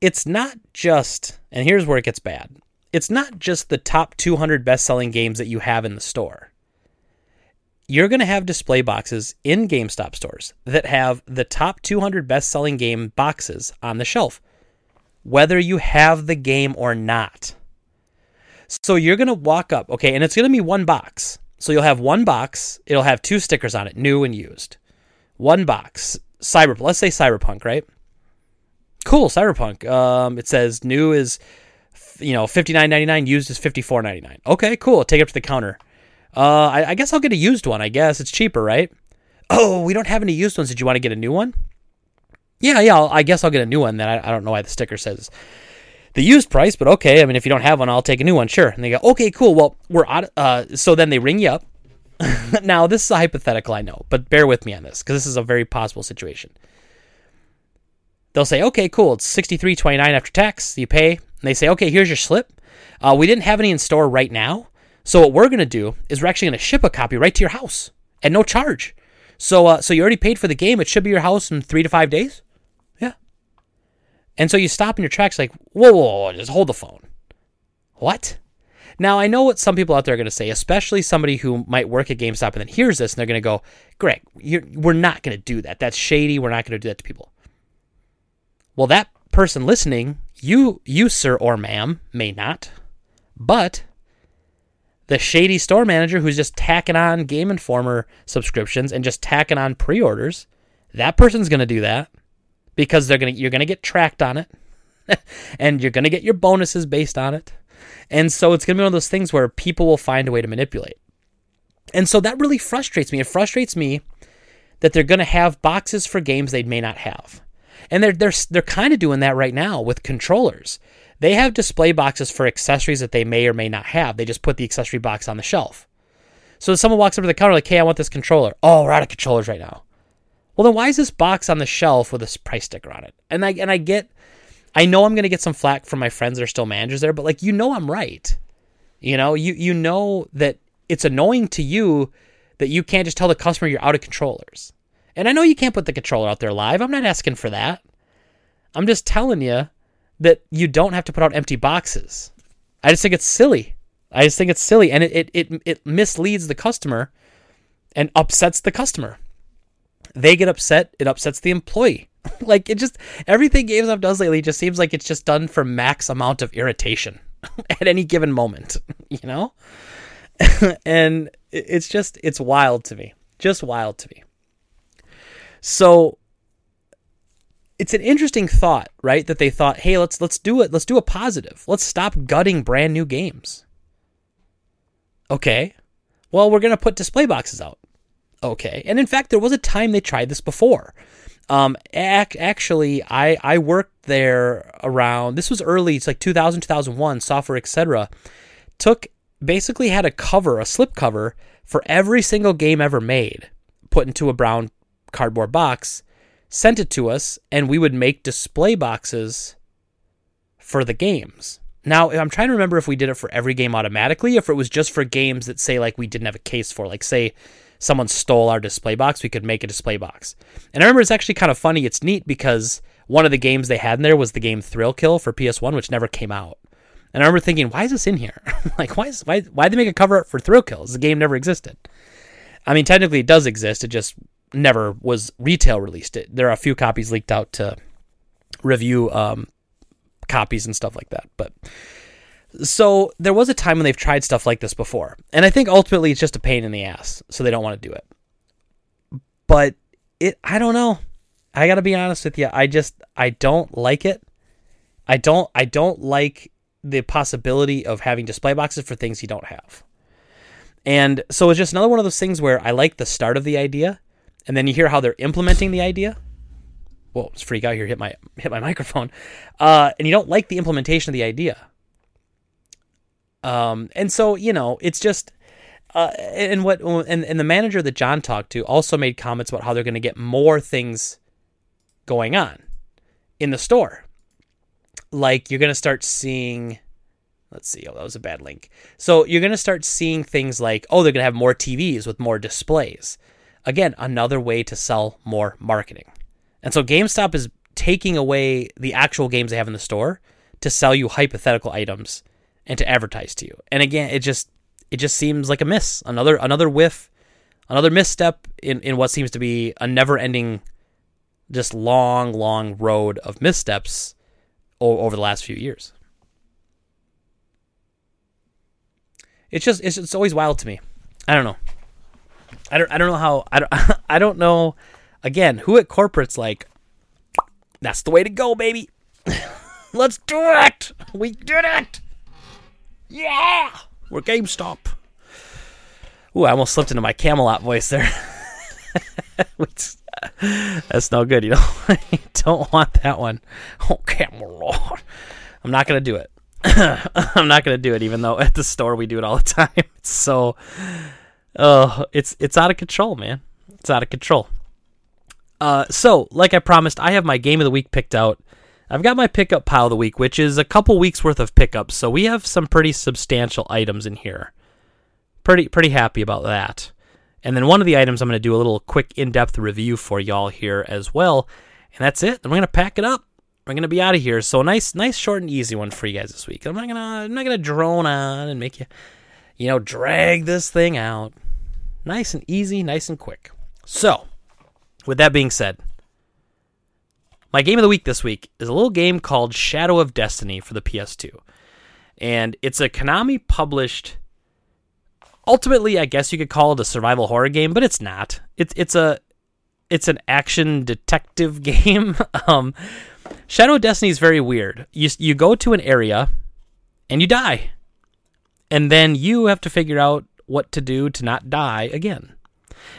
S1: it's not just, and here's where it gets bad. It's not just the top 200 best-selling games that you have in the store you're going to have display boxes in GameStop stores that have the top 200 best selling game boxes on the shelf, whether you have the game or not. So you're going to walk up, okay, and it's going to be one box. So you'll have one box, it'll have two stickers on it, new and used. One box, Cyber, let's say Cyberpunk, right? Cool, Cyberpunk. Um, it says new is, you know, fifty nine ninety nine, used is fifty four ninety nine. Okay, cool. Take it up to the counter. Uh, I, I guess I'll get a used one. I guess it's cheaper, right? Oh, we don't have any used ones. Did you want to get a new one? Yeah, yeah. I'll, i guess I'll get a new one. Then I, I don't know why the sticker says the used price, but okay. I mean, if you don't have one, I'll take a new one. Sure. And they go, okay, cool. Well, we're out. Uh, so then they ring you up. [LAUGHS] now this is a hypothetical, I know, but bear with me on this because this is a very possible situation. They'll say, okay, cool. It's sixty three twenty nine after tax. You pay, and they say, okay, here's your slip. Uh, we didn't have any in store right now, so what we're going to do is we're actually going to ship a copy right to your house at no charge. So uh, so you already paid for the game. It should be your house in three to five days. And so you stop in your tracks like, whoa, whoa, whoa just hold the phone. What? Now I know what some people out there are going to say, especially somebody who might work at GameStop and then hears this and they're going to go, Greg, we're not going to do that. That's shady. We're not going to do that to people. Well, that person listening, you, you sir or ma'am, may not, but the shady store manager who's just tacking on Game Informer subscriptions and just tacking on pre-orders, that person's going to do that because they're to you're to get tracked on it [LAUGHS] and you're to get your bonuses based on it. And so it's to be one of those things where people will find a way to manipulate. And so that really frustrates me. It frustrates me that they're to have boxes for games they may not have. And they're they're they're kind of doing that right now with controllers. They have display boxes for accessories that they may or may not have. They just put the accessory box on the shelf. So if someone walks up to the counter like, "Hey, I want this controller." Oh, we're out of controllers right now. Well, then why is this box on the shelf with a price sticker on it? And I and I get, I know I'm gonna get some flack from my friends that are still managers there, but like you know I'm right. You know, you you know that it's annoying to you that you can't just tell the customer you're out of controllers. And I know you can't put the controller out there live. I'm not asking for that. I'm just telling you that you don't have to put out empty boxes. I just think it's silly. I just think it's silly and it, it, it, it misleads the customer and upsets the customer. They get upset, it upsets the employee. [LAUGHS] like it just everything GameStop does lately just seems like it's just done for max amount of irritation [LAUGHS] at any given moment, [LAUGHS] you know? and it's just it's wild to me. Just wild to me. So it's an interesting thought, right? That they thought, hey, let's let's do it. Let's do a positive. Let's stop gutting brand new games. Okay. Well, we're gonna put display boxes out. Okay. And in fact, there was a time they tried this before. Um, ac- actually, I I worked there around. This was early. It's like 2000, 2001. Software Etc. Took basically had a cover, a slip cover for every single game ever made, put into a brown cardboard box sent it to us, and we would make display boxes for the games. Now, I'm trying to remember if we did it for every game automatically, if it was just for games that say like we didn't have a case for, like say someone stole our display box, we could make a display box. And I remember it's actually kind of funny. It's neat because one of the games they had in there was the game Thrill Kill for PS1, which never came out. And I remember thinking, why is this in here? [LAUGHS] like, why is why why did they make a cover up for Thrill Kill? The game never existed. I mean, technically it does exist. It just never was retail released. It, there are a few copies leaked out to review um, copies and stuff like that. But so there was a time when they've tried stuff like this before, and I think ultimately it's just a pain in the ass, so they don't want to do it. But it I don't know. I got to be honest with you. I just I don't like it. I don't I don't like the possibility of having display boxes for things you don't have. And so it's just another one of those things where I like the start of the idea, and then you hear how they're implementing the idea. Whoa, it's freak out here! Hit my hit my [LAUGHS] microphone, uh, and you don't like the implementation of the idea. Um, and so you know, it's just, uh, and what and, and the manager that John talked to also made comments about how they're going to get more things going on in the store. Like you're going to start seeing let's see. Oh, that was a bad link. So you're going to start seeing things like, oh, they're going to have more TVs with more displays. Again, another way to sell more marketing. And so GameStop is taking away the actual games they have in the store to sell you hypothetical items and to advertise to you. And again, it just it just seems like a miss. Another another whiff, another misstep in in what seems to be a never-ending just long long road of missteps over the last few years. it's just it's, it's always wild to me. I don't know. I don't I don't know how I don't [LAUGHS] I don't know again who at corporate's like that's the way to go, baby. [LAUGHS] Let's do it. We did it. Yeah. We're GameStop. Ooh, I almost slipped into my Camelot voice there. [LAUGHS] that's no good. You know, [LAUGHS] I don't want that one. Oh, Camelot. I'm not gonna do it. [LAUGHS] I'm not gonna do it, even though at the store we do it all the time. It's so, oh, it's it's out of control, man. It's out of control. Uh, so like I promised, I have my game of the week picked out. I've got my pickup pile of the week, which is a couple weeks worth of pickups. So we have some pretty substantial items in here. Pretty pretty happy about that. And then one of the items I'm going to do a little quick in-depth review for y'all here as well. And that's it. Then we're going to pack it up we're gonna be out of here. So nice, nice, short and easy one for you guys this week. I'm not gonna, I'm not gonna drone on and make you, you know, drag this thing out. Nice and easy, nice and quick. So, with that being said, my game of the week this week is a little game called Shadow of Destiny for the PS2, and it's a Konami published. Ultimately, I guess you could call it a survival horror game, but it's not. It's it's a it's an action detective [LAUGHS] game. um, Shadow of Destiny is very weird. You you go to an area and you die. And then you have to figure out what to do to not die again.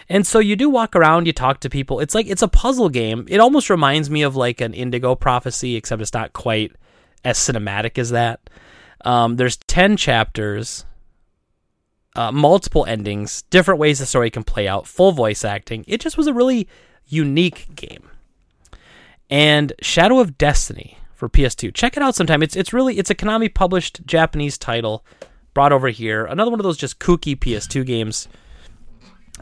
S1: And so you do walk around, you talk to people. It's like it's a puzzle game. It almost reminds me of like an Indigo Prophecy, except it's not quite as cinematic as that. Um, there's 10 chapters, uh, multiple endings, different ways the story can play out, full voice acting. It just was a really unique game and Shadow of Destiny for PS2. Check it out sometime. It's it's really it's a Konami published Japanese title brought over here. Another one of those just kooky PS2 games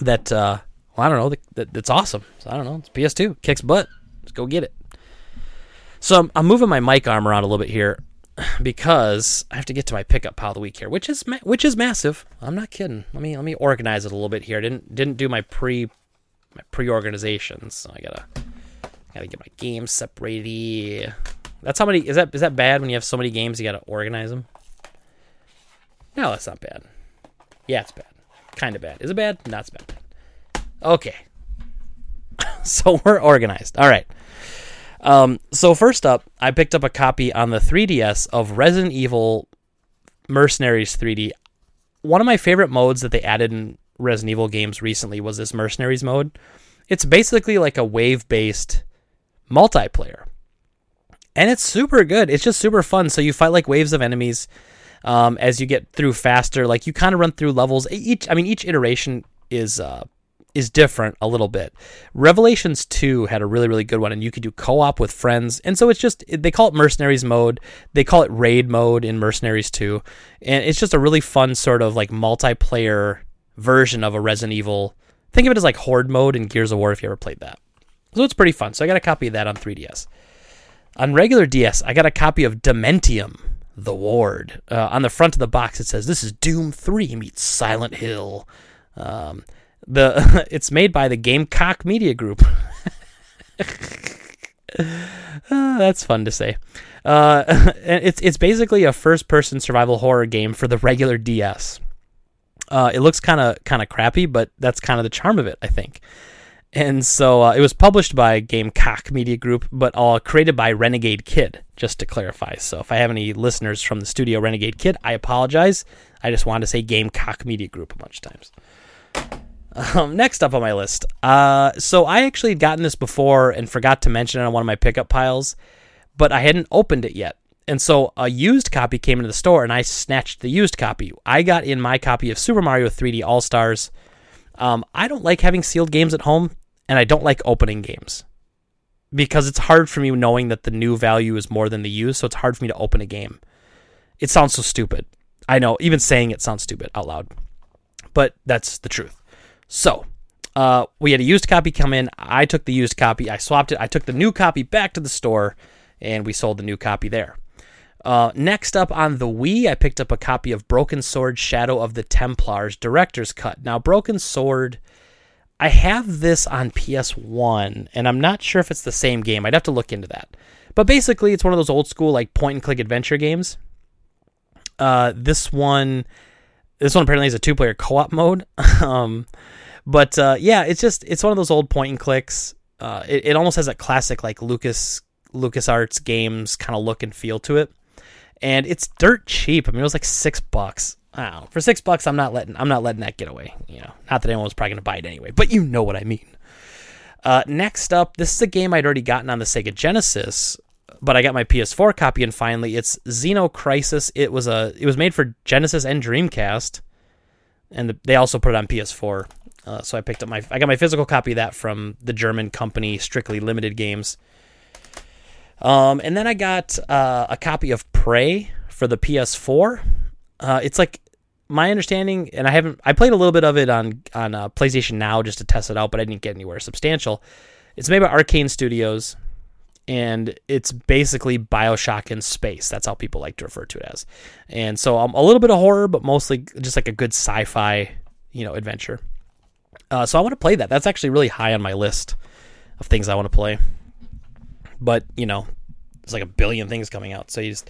S1: that uh, well, I don't know that, that's awesome. So I don't know. It's PS2 kicks butt. Let's go get it. So I'm, I'm moving my mic arm around a little bit here [SIGHS] because I have to get to my pickup pile of the week here, which is ma- which is massive. I'm not kidding. Let me let me organize it a little bit here. I didn't didn't do my pre my pre organization, so I gotta Gotta get my games separated. That's how many is that is that bad when you have so many games you gotta organize them? No, that's not bad. Yeah, it's bad. Kind of bad. Is it bad? Not so bad. Okay. [LAUGHS] so we're organized. All right. Um, so first up, I picked up a copy on the 3DS of Resident Evil Mercenaries 3D. One of my favorite modes that they added in Resident Evil games recently was this Mercenaries mode. It's basically like a wave-based multiplayer. And it's super good. It's just super fun. So you fight like waves of enemies um, as you get through faster. Like you kind of run through levels. Each, I mean, each iteration is uh, is different a little bit. Revelations 2 had a really, really good one, and you could do co op with friends. And so it's just, they call it Mercenaries mode. They call it Raid mode in Mercenaries 2. And it's just a really fun sort of like multiplayer version of a Resident Evil. Think of it as like Horde mode in Gears of War if you ever played that. So it's pretty fun. So I got a copy of that on 3DS. On regular DS, I got a copy of Dementium, The Ward. Uh, on the front of the box, it says, This is Doom 3 meets Silent Hill. Um, the [LAUGHS] It's made by the Gamecock Media Group. [LAUGHS] uh, that's fun to say. Uh, [LAUGHS] it's it's basically a first person survival horror game for the regular DS. Uh, it looks kind of kind of crappy, but that's kind of the charm of it, I think. And so uh, it was published by Gamecock Media Group, but all created by Renegade Kid, just to clarify. So if I have any listeners from the studio Renegade Kid, I apologize. I just wanted to say Gamecock Media Group a bunch of times. Um, next up on my list. Uh, so I actually had gotten this before and forgot to mention it on one of my pickup piles, but I hadn't opened it yet. And so a used copy came into the store and I snatched the used copy. I got in my copy of Super Mario 3D All Stars. Um, I don't like having sealed games at home and I don't like opening games because it's hard for me knowing that the new value is more than the used, so it's hard for me to open a game. It sounds so stupid. I know, even saying it sounds stupid out loud, but that's the truth. So, uh, we had a used copy come in. I took the used copy, I swapped it, I took the new copy back to the store, and we sold the new copy there. Uh, next up on the Wii, I picked up a copy of Broken Sword Shadow of the Templars Director's Cut. Now, Broken Sword I have this on PS1, and I'm not sure if it's the same game. I'd have to look into that. But basically, it's one of those old school like point and click adventure games. Uh, this one, this one apparently is a two player co op mode. [LAUGHS] um, but uh, yeah, it's just it's one of those old point and clicks. Uh, it, it almost has that classic like Lucas LucasArts games kind of look and feel to it, and it's dirt cheap. I mean, it was like six bucks. I don't know. For six bucks, I'm not letting I'm not letting that get away. You know, not that anyone was probably gonna buy it anyway, but you know what I mean. Uh, next up, this is a game I'd already gotten on the Sega Genesis, but I got my PS4 copy, and finally, it's Xeno Crisis. It was a it was made for Genesis and Dreamcast, and the, they also put it on PS4. Uh, so I picked up my I got my physical copy of that from the German company Strictly Limited Games. Um, and then I got uh, a copy of Prey for the PS4. Uh, it's like my understanding, and I haven't. I played a little bit of it on on uh, PlayStation Now just to test it out, but I didn't get anywhere substantial. It's made by Arkane Studios, and it's basically Bioshock in space. That's how people like to refer to it as. And so um, a little bit of horror, but mostly just like a good sci-fi, you know, adventure. Uh, so I want to play that. That's actually really high on my list of things I want to play. But you know, there's like a billion things coming out, so you just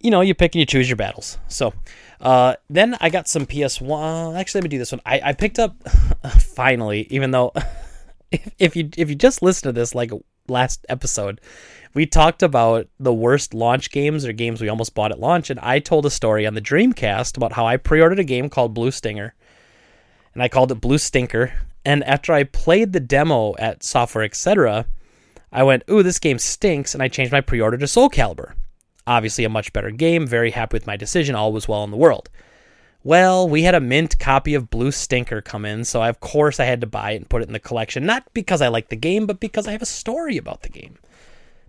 S1: you know, you pick and you choose your battles. So uh, then I got some PS1. Actually, let me do this one. I, I picked up [LAUGHS] finally, even though [LAUGHS] if, if you if you just listen to this like last episode, we talked about the worst launch games or games we almost bought at launch, and I told a story on the Dreamcast about how I pre-ordered a game called Blue Stinger, and I called it Blue Stinker. And after I played the demo at Software Etc., I went, "Ooh, this game stinks," and I changed my pre-order to Soul Calibur. Obviously, a much better game. Very happy with my decision. All was well in the world. Well, we had a mint copy of Blue Stinker come in, so of course I had to buy it and put it in the collection. Not because I like the game, but because I have a story about the game.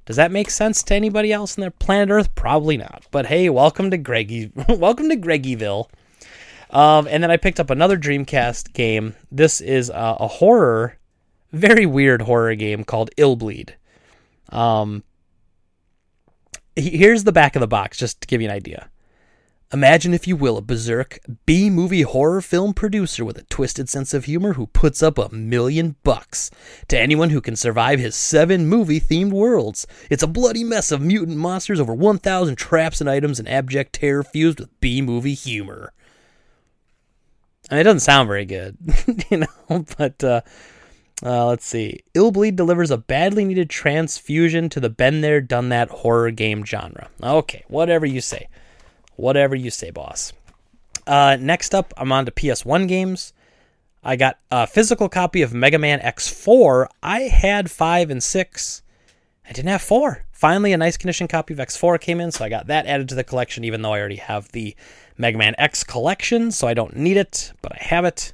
S1: Does that make sense to anybody else in their planet Earth? Probably not. But hey, welcome to Greggy. [LAUGHS] welcome to Greggyville. Um, and then I picked up another Dreamcast game. This is a, a horror, very weird horror game called Illbleed. Um, here's the back of the box, just to give you an idea. Imagine, if you will, a berserk B movie horror film producer with a twisted sense of humor who puts up a million bucks to anyone who can survive his seven movie themed worlds. It's a bloody mess of mutant monsters, over 1,000 traps and items, and abject terror fused with B movie humor. I mean, it doesn't sound very good, [LAUGHS] you know, [LAUGHS] but uh, uh, let's see. Illbleed delivers a badly needed transfusion to the been there, done that horror game genre. Okay, whatever you say. Whatever you say, boss. Uh, next up, I'm on to PS1 games. I got a physical copy of Mega Man X4. I had 5 and 6. I didn't have 4. Finally, a nice condition copy of X4 came in, so I got that added to the collection, even though I already have the Mega Man X collection, so I don't need it, but I have it.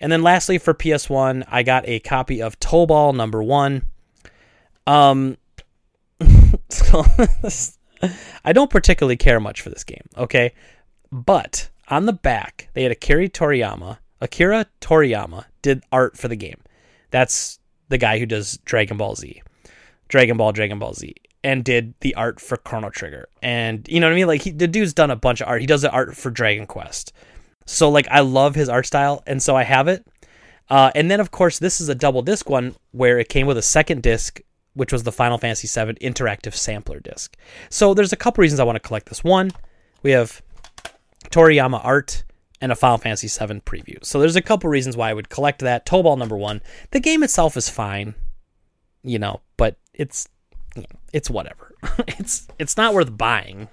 S1: And then lastly for PS1, I got a copy of Tobal number 1. Um [LAUGHS] [LAUGHS] I don't particularly care much for this game, okay? But on the back, they had Akira Toriyama. Akira Toriyama did art for the game. That's the guy who does Dragon Ball Z. Dragon Ball, Dragon Ball Z. And did the art for Chrono Trigger. And you know what I mean? Like he, the dude's done a bunch of art. He does the art for Dragon Quest. So like I love his art style, and so I have it. Uh, and then of course this is a double disc one where it came with a second disc, which was the Final Fantasy VII interactive sampler disc. So there's a couple reasons I want to collect this. One, we have Toriyama art. and a Final Fantasy VII preview. So there's a couple reasons why I would collect that. Tobal number one. The game itself is fine, you know, but it's it's whatever. [LAUGHS] it's it's not worth buying,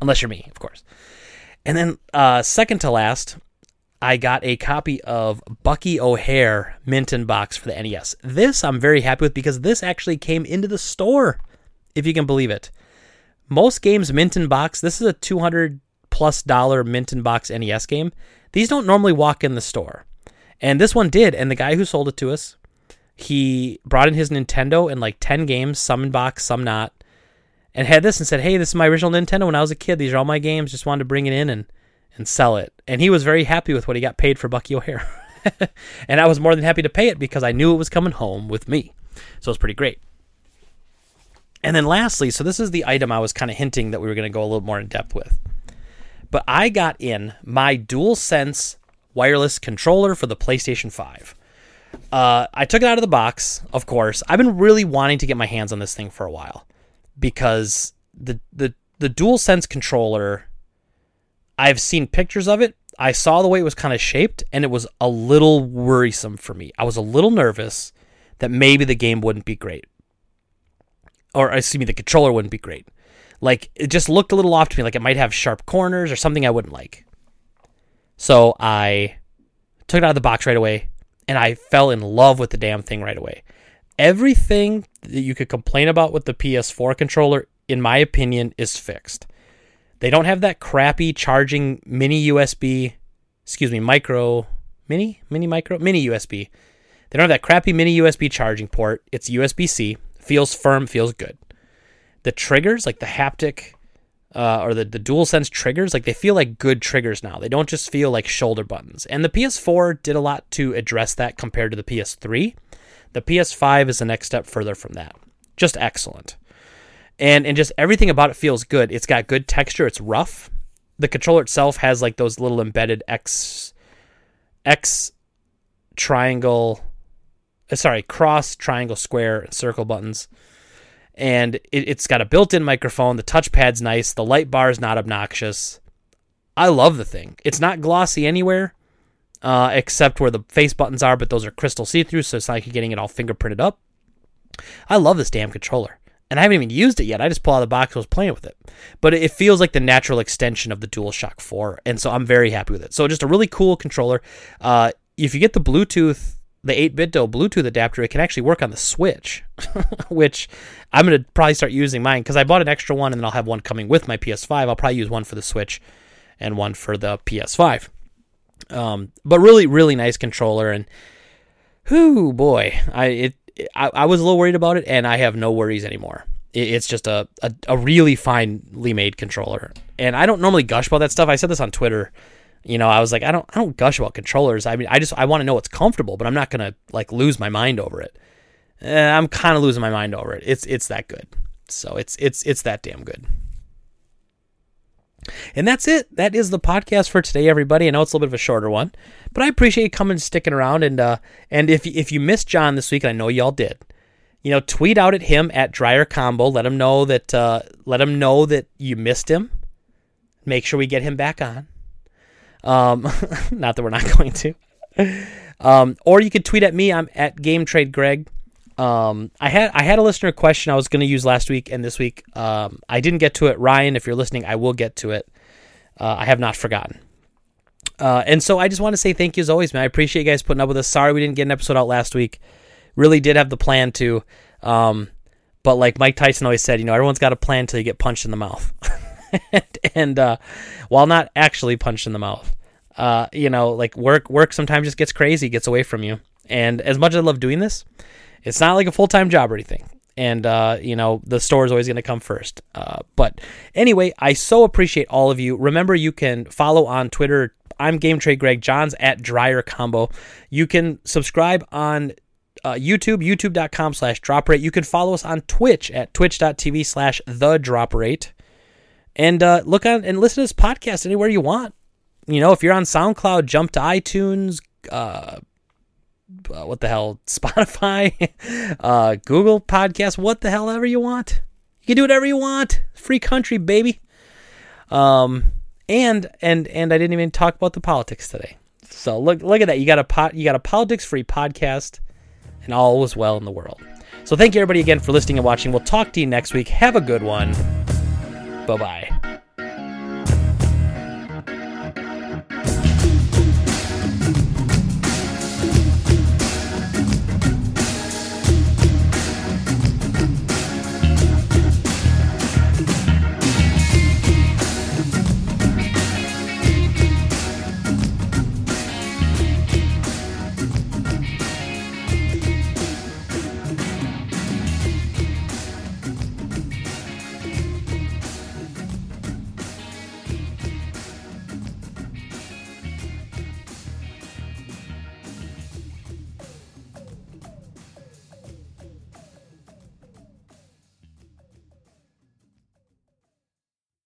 S1: unless you're me, of course. And then uh, second to last, I got a copy of Bucky O'Hare Mint in Box for the NES. This I'm very happy with because this actually came into the store, if you can believe it. Most games Mint in Box, this is a 200 plus dollar Mint in Box NES game. These don't normally walk in the store. And this one did, and the guy who sold it to us, he brought in his Nintendo and like 10 games, some in box, some not, and had this and said, Hey, this is my original Nintendo when I was a kid. These are all my games. Just wanted to bring it in and and sell it. And he was very happy with what he got paid for Bucky O'Hare. [LAUGHS] and I was more than happy to pay it because I knew it was coming home with me. So it was pretty great. And then lastly, so this is the item I was kind of hinting that we were going to go a little more in depth with. But I got in my DualSense wireless controller for the PlayStation 5. Uh, I took it out of the box, of course. I've been really wanting to get my hands on this thing for a while because the the the DualSense controller I've seen pictures of it. I saw the way it was kind of shaped, and it was a little worrisome for me. I was a little nervous that maybe the game wouldn't be great. Or, excuse me, the controller wouldn't be great. Like, it just looked a little off to me, like it might have sharp corners or something I wouldn't like. So I took it out of the box right away, and I fell in love with the damn thing right away. Everything that you could complain about with the PS4 controller, in my opinion, is fixed. They don't have that crappy charging mini USB, excuse me, micro, mini, mini micro, mini USB. They don't have that crappy mini USB charging port. It's USB C. Feels firm, feels good. The triggers, like the haptic uh, or the, the dual sense triggers, like they feel like good triggers now. They don't just feel like shoulder buttons. And the PS4 did a lot to address that compared to the PS3. The PS5 is the next step further from that. Just excellent and and just everything about it feels good. It's got good texture. It's rough. The controller itself has like those little embedded X X triangle, uh, sorry, cross, triangle, square, and circle buttons. And it, has got a built-in microphone. The touchpad's nice. The light bar is not obnoxious. I love the thing. It's not glossy anywhere, uh, except where the face buttons are, but those are crystal see-through, so it's not like you're getting it all fingerprinted up. I love this damn controller and I haven't even used it yet. I just pulled out the box and was playing with it. But it feels like the natural extension of the DualShock 4, and so I'm very happy with it. So just a really cool controller. Uh, if you get the Bluetooth, the 8BitDo Bluetooth adapter, it can actually work on the Switch, [LAUGHS] which I'm going to probably start using mine because I bought an extra one and then I'll have one coming with my PS5. I'll probably use one for the Switch and one for the PS5. Um, but really, really nice controller and. Whoo boy, I it I, I, was a little worried about it, and I have no worries anymore. It, it's just a, a, a really finely made controller, and I don't normally gush about that stuff. I said this on Twitter. You know, I was like, I don't, I don't gush about controllers. I mean, I just, I want to know what's comfortable, but I'm not gonna like lose my mind over it. Eh, I'm kind of losing my mind over it. It's, it's that good. So it's, it's, it's that damn good. And that's it. That is the podcast for today, everybody. I know it's a little bit of a shorter one, but I appreciate you coming and sticking around. And uh, and if if you missed John this week, I know y'all did. You know, tweet out at him at Dryer Combo. Let him know that uh, let him know that you missed him. Make sure we get him back on. Um, [LAUGHS] not that we're not [LAUGHS] going to. Um, or you could tweet at me. I'm at Game Trade Greg. Um, I had I had a listener question I was going to use last week and this week. Um, I didn't get to it. Ryan, if you're listening, I will get to it. Uh, I have not forgotten. Uh, and so I just want to say thank you as always, man. I appreciate you guys putting up with us. Sorry we didn't get an episode out last week. Really did have the plan to. Um, but like Mike Tyson always said, you know, everyone's got a plan until you get punched in the mouth. [LAUGHS] and uh, while not actually punched in the mouth, uh, you know, like work work sometimes just gets crazy, gets away from you. And as much as I love doing this, it's not like a full time job or anything. And, uh, you know, the store is always going to come first. Uh, but anyway, I so appreciate all of you. Remember, you can follow on Twitter. I'm Game Trade Greg. John's at Dryer Combo. You can subscribe on uh, YouTube, youtube.com slash drop rate. You can follow us on Twitch at twitch.tv slash the drop rate. And uh, look on and listen to this podcast anywhere you want. You know, if you're on SoundCloud, jump to iTunes, uh, uh, what the hell, [LAUGHS] Spotify, uh, Google Podcast, what the hell ever you want. You can do whatever you want. Free country, baby. Um, and and and I didn't even talk about the politics today. So look look at that. You got a pot you got a politics free podcast and all is well in the world. So thank you everybody again for listening and watching. We'll talk to you next week. Have a good one. Bye-bye.